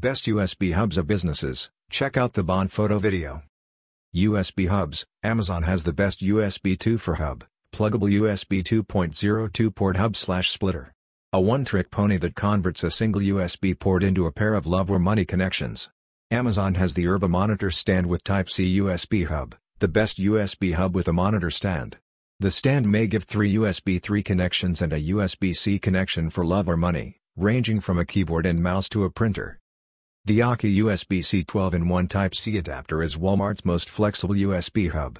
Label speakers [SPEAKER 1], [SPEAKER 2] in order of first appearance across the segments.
[SPEAKER 1] Best USB Hubs of Businesses, check out the Bond photo video. USB Hubs, Amazon has the best USB 2 for hub, Plugable USB 2.02 port hub slash splitter. A one-trick pony that converts a single USB port into a pair of love or money connections. Amazon has the Urbo Monitor stand with Type-C USB hub, the best USB hub with a monitor stand. The stand may give three USB 3 connections and a USB-C connection for love or money, ranging from a keyboard and mouse to a printer. The Aukey USB-C 12-in-1 Type-C adapter is Walmart's most flexible USB hub.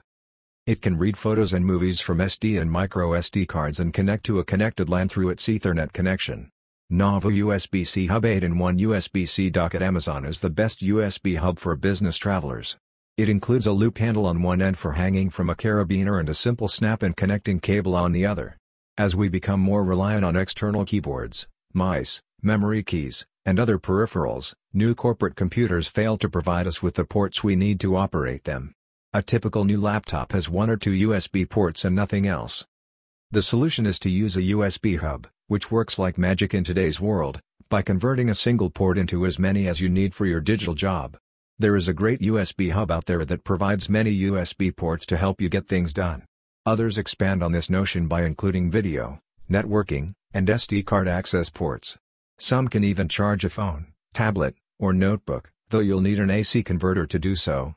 [SPEAKER 1] It can read photos and movies from SD and micro SD cards and connect to a connected LAN through its Ethernet connection. Novoo USB-C Hub 8-in-1 USB-C dock at Amazon is the best USB hub for business travelers. It includes a loop handle on one end for hanging from a carabiner and a simple snap-in connecting cable on the other. As we become more reliant on external keyboards, mice, memory keys, and other peripherals, new corporate computers fail to provide us with the ports we need to operate them. A typical new laptop has one or two USB ports and nothing else. The solution is to use a USB hub, which works like magic in today's world, by converting a single port into as many as you need for your digital job. There is a great USB hub out there that provides many USB ports to help you get things done. Others expand on this notion by including video, networking, and SD card access ports. Some can even charge a phone, tablet, or notebook, though you'll need an AC converter to do so.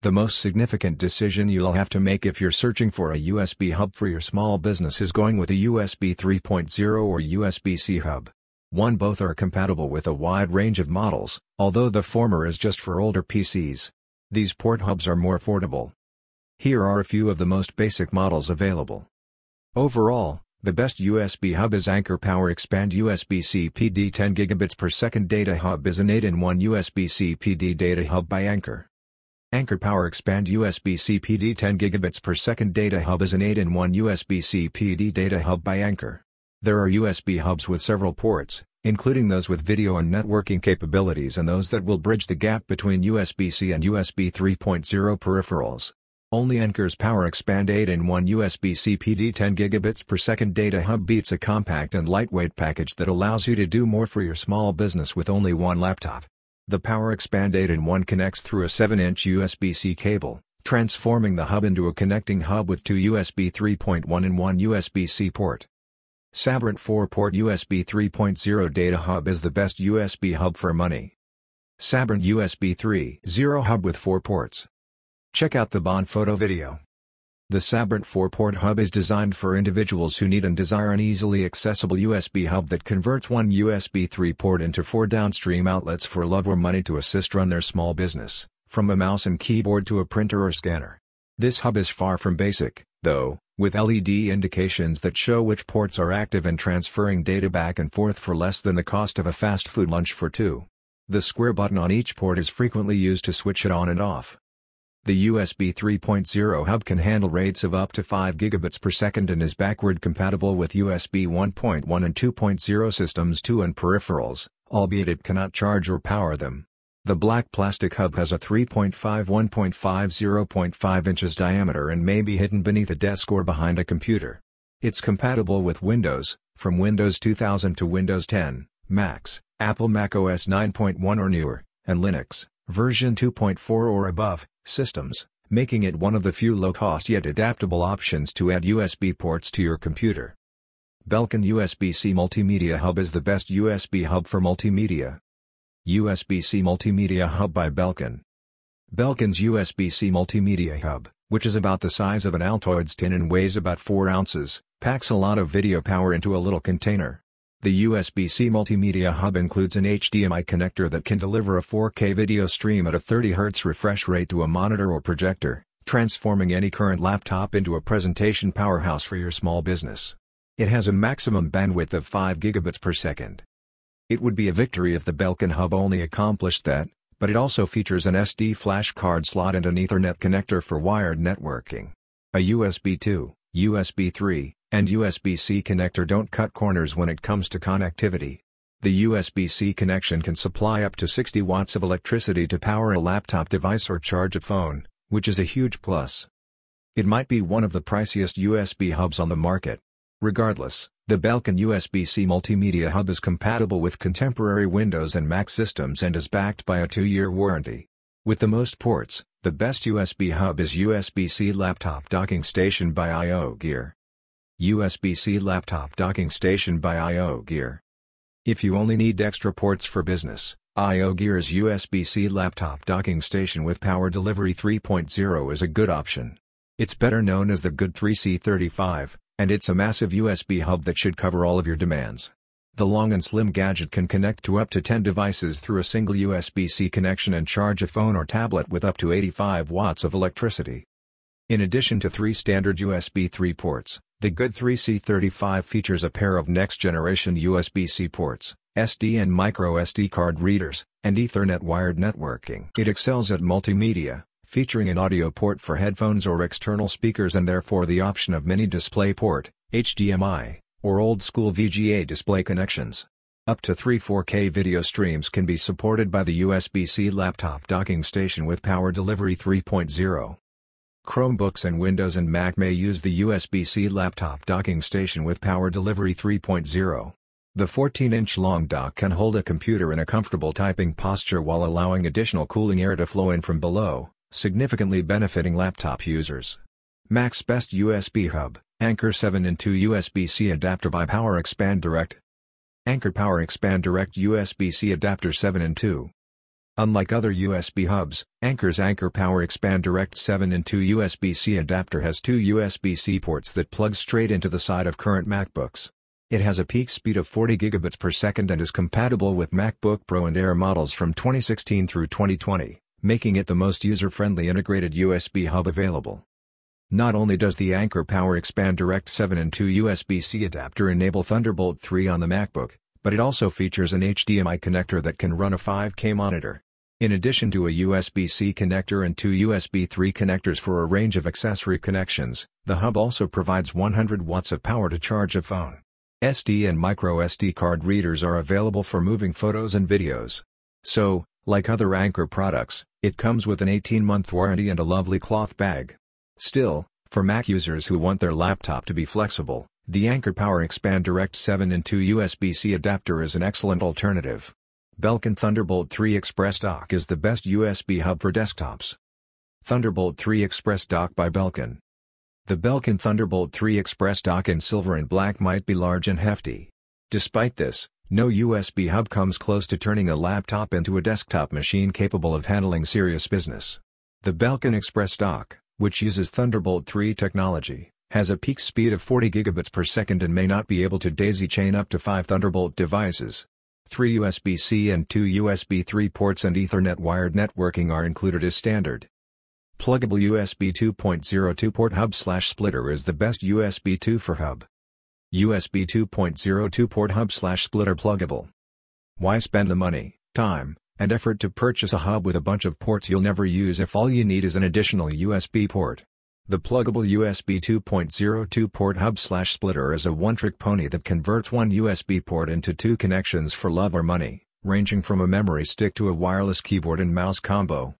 [SPEAKER 1] The most significant decision you'll have to make if you're searching for a USB hub for your small business is going with a USB 3.0 or USB-C hub. One both are compatible with a wide range of models, although the former is just for older PCs. These port hubs are more affordable. Here are a few of the most basic models available. Overall, the best USB hub is Anker Power Expand USB-C PD 10 gigabits per second data hub is an 8-in-1 USB-C PD data hub by Anker. Anker Power Expand USB-C PD 10 gigabits per second data hub is an 8-in-1 USB-C PD data hub by Anker. There are USB hubs with several ports, including those with video and networking capabilities and those that will bridge the gap between USB-C and USB 3.0 peripherals. Only Anker's Power Expand 8-in-1 USB-C PD 10 gigabits per second data hub beats a compact and lightweight package that allows you to do more for your small business with only one laptop. The Power Expand 8-in-1 connects through a 7-inch USB-C cable, transforming the hub into a connecting hub with two USB 3.1 and one USB-C port. Sabrent 4-port USB 3.0 data hub is the best USB hub for money. Sabrent USB 3.0 hub with 4 ports. Check out the Bond photo video. The Sabrent 4-port hub is designed for individuals who need and desire an easily accessible USB hub that converts one USB 3 port into four downstream outlets for love or money to assist run their small business, from a mouse and keyboard to a printer or scanner. This hub is far from basic, though, with LED indications that show which ports are active and transferring data back and forth for less than the cost of a fast food lunch for two. The square button on each port is frequently used to switch it on and off. The USB 3.0 hub can handle rates of up to 5 gigabits per second and is backward compatible with USB 1.1 and 2.0 systems too and peripherals, albeit it cannot charge or power them. The black plastic hub has a 3.5 1.5 0.5 inches diameter and may be hidden beneath a desk or behind a computer. It's compatible with Windows, from Windows 2000 to Windows 10, Macs, Apple Mac OS 9.1 or newer, and Linux, version 2.4 or above, systems, making it one of the few low-cost yet adaptable options to add USB ports to your computer. Belkin USB-C Multimedia Hub is the best USB hub for multimedia, USB-C Multimedia Hub by Belkin. Belkin's USB-C Multimedia Hub, which is about the size of an Altoids tin and weighs about 4 ounces, packs a lot of video power into a little container. The USB-C Multimedia Hub includes an HDMI connector that can deliver a 4K video stream at a 30 Hz refresh rate to a monitor or projector, transforming any current laptop into a presentation powerhouse for your small business. It has a maximum bandwidth of 5 gigabits per second. It would be a victory if the Belkin hub only accomplished that, but it also features an SD flash card slot and an Ethernet connector for wired networking. A USB 2, USB 3, and USB-C connector don't cut corners when it comes to connectivity. The USB-C connection can supply up to 60 watts of electricity to power a laptop device or charge a phone, which is a huge plus. It might be one of the priciest USB hubs on the market. Regardless, the Belkin USB-C multimedia hub is compatible with contemporary Windows and Mac systems and is backed by a 2-year warranty. With the most ports, the best USB hub is USB-C Laptop Docking Station by IO Gear. USB-C Laptop Docking Station by IO Gear. If you only need extra ports for business, IO Gear's USB-C Laptop Docking Station with Power Delivery 3.0 is a good option. It's better known as the Good 3C35, and it's a massive USB hub that should cover all of your demands. The long and slim gadget can connect to up to 10 devices through a single USB-C connection and charge a phone or tablet with up to 85 watts of electricity. In addition to three standard USB 3 ports, the Good 3C35 features a pair of next-generation USB-C ports, SD and micro SD card readers, and Ethernet wired networking. It excels at multimedia, featuring an audio port for headphones or external speakers and therefore the option of mini display port, HDMI, or old-school VGA display connections. Up to three 4K video streams can be supported by the USB-C laptop docking station with Power Delivery 3.0. Chromebooks and Windows and Mac may use the USB-C laptop docking station with Power Delivery 3.0. The 14-inch long dock can hold a computer in a comfortable typing posture while allowing additional cooling air to flow in from below, significantly benefiting laptop users. Mac's best USB hub, Anker 7 and 2 USB-C adapter by Power Expand Direct. Anker Power Expand Direct USB-C adapter 7 and 2. Unlike other USB hubs, Anker's Anker Power Expand Direct 7 in 2 USB-C adapter has two USB-C ports that plug straight into the side of current MacBooks. It has a peak speed of 40 gigabits per second and is compatible with MacBook Pro and Air models from 2016 through 2020, making it the most user-friendly integrated USB hub available. Not only does the Anker Power Expand Direct 7 and 2 USB-C adapter enable Thunderbolt 3 on the MacBook, but it also features an HDMI connector that can run a 5K monitor. In addition to a USB-C connector and two USB 3 connectors for a range of accessory connections, the hub also provides 100 watts of power to charge a phone. SD and micro SD card readers are available for moving photos and videos. So, like other Anker products, it comes with an 18-month warranty and a lovely cloth bag. Still, for Mac users who want their laptop to be flexible, the Anker Power Expand Direct 7 in 2 USB-C adapter is an excellent alternative. Belkin Thunderbolt 3 Express Dock is the best USB hub for desktops. Thunderbolt 3 Express Dock by Belkin. The Belkin Thunderbolt 3 Express Dock in silver and black might be large and hefty. Despite this, no USB hub comes close to turning a laptop into a desktop machine capable of handling serious business. The Belkin Express Dock, which uses Thunderbolt 3 technology, has a peak speed of 40 gigabits per second and may not be able to daisy chain up to 5 Thunderbolt devices. 3 USB-C and 2 USB 3 ports and Ethernet wired networking are included as standard. Plugable USB 2.02 port hub slash splitter is the best USB 2 for hub. USB 2.02 port hub slash splitter Plugable. Why spend the money, time, and effort to purchase a hub with a bunch of ports you'll never use if all you need is an additional USB port. The Plugable USB 2.02 port hub slash splitter is a one-trick pony that converts one USB port into two connections for love or money, ranging from a memory stick to a wireless keyboard and mouse combo.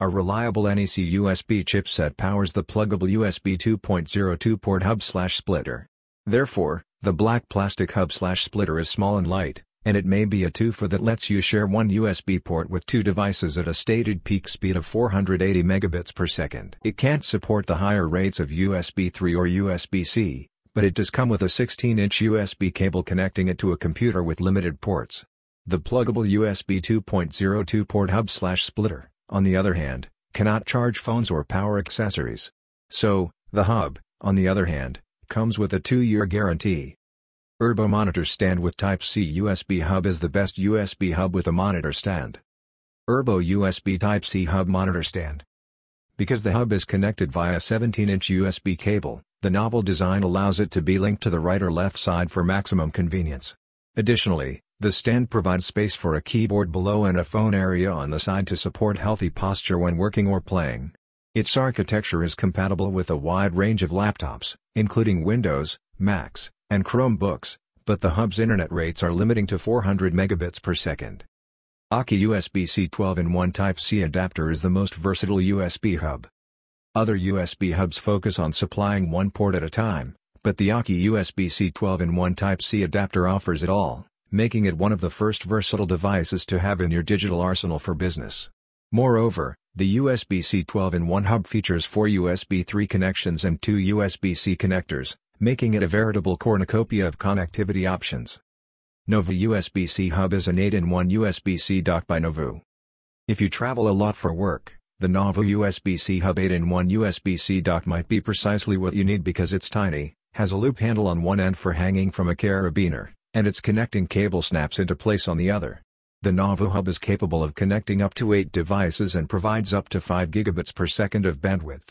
[SPEAKER 1] A reliable NEC USB chipset powers the Plugable USB 2.02 port hub slash splitter. Therefore, the black plastic hub slash splitter is small and light, and it may be a twofer that lets you share one USB port with two devices at a stated peak speed of 480 megabits per second. It can't support the higher rates of USB 3 or USB-C, but it does come with a 16-inch USB cable connecting it to a computer with limited ports. The Plugable USB 2.02 port hub slash splitter, on the other hand, cannot charge phones or power accessories. So, the hub, on the other hand, comes with a two-year guarantee. Urbo Monitor Stand with Type-C USB hub is the best USB hub with a monitor stand. Urbo USB Type-C hub monitor stand. Because the hub is connected via 17-inch USB cable, the novel design allows it to be linked to the right or left side for maximum convenience. Additionally, the stand provides space for a keyboard below and a phone area on the side to support healthy posture when working or playing. Its architecture is compatible with a wide range of laptops, including Windows, Macs, and Chromebooks, but the hub's internet rates are limiting to 400 megabits per second. Aukey USB-C 12-in-1 Type-C adapter is the most versatile USB hub. Other USB hubs focus on supplying one port at a time, but the Aukey USB-C 12-in-1 Type-C adapter offers it all, making it one of the first versatile devices to have in your digital arsenal for business. Moreover, the USB-C 12-in-1 hub features four USB 3 connections and two USB-C connectors, making it a veritable cornucopia of connectivity options. Novoo USB-C hub is an 8-in-1 USB-C dock by Novoo. If you travel a lot for work, the Novoo USB-C hub 8-in-1 USB-C dock might be precisely what you need because it's tiny, has a loop handle on one end for hanging from a carabiner, and its connecting cable snaps into place on the other. The Novoo hub is capable of connecting up to 8 devices and provides up to 5 gigabits per second of bandwidth.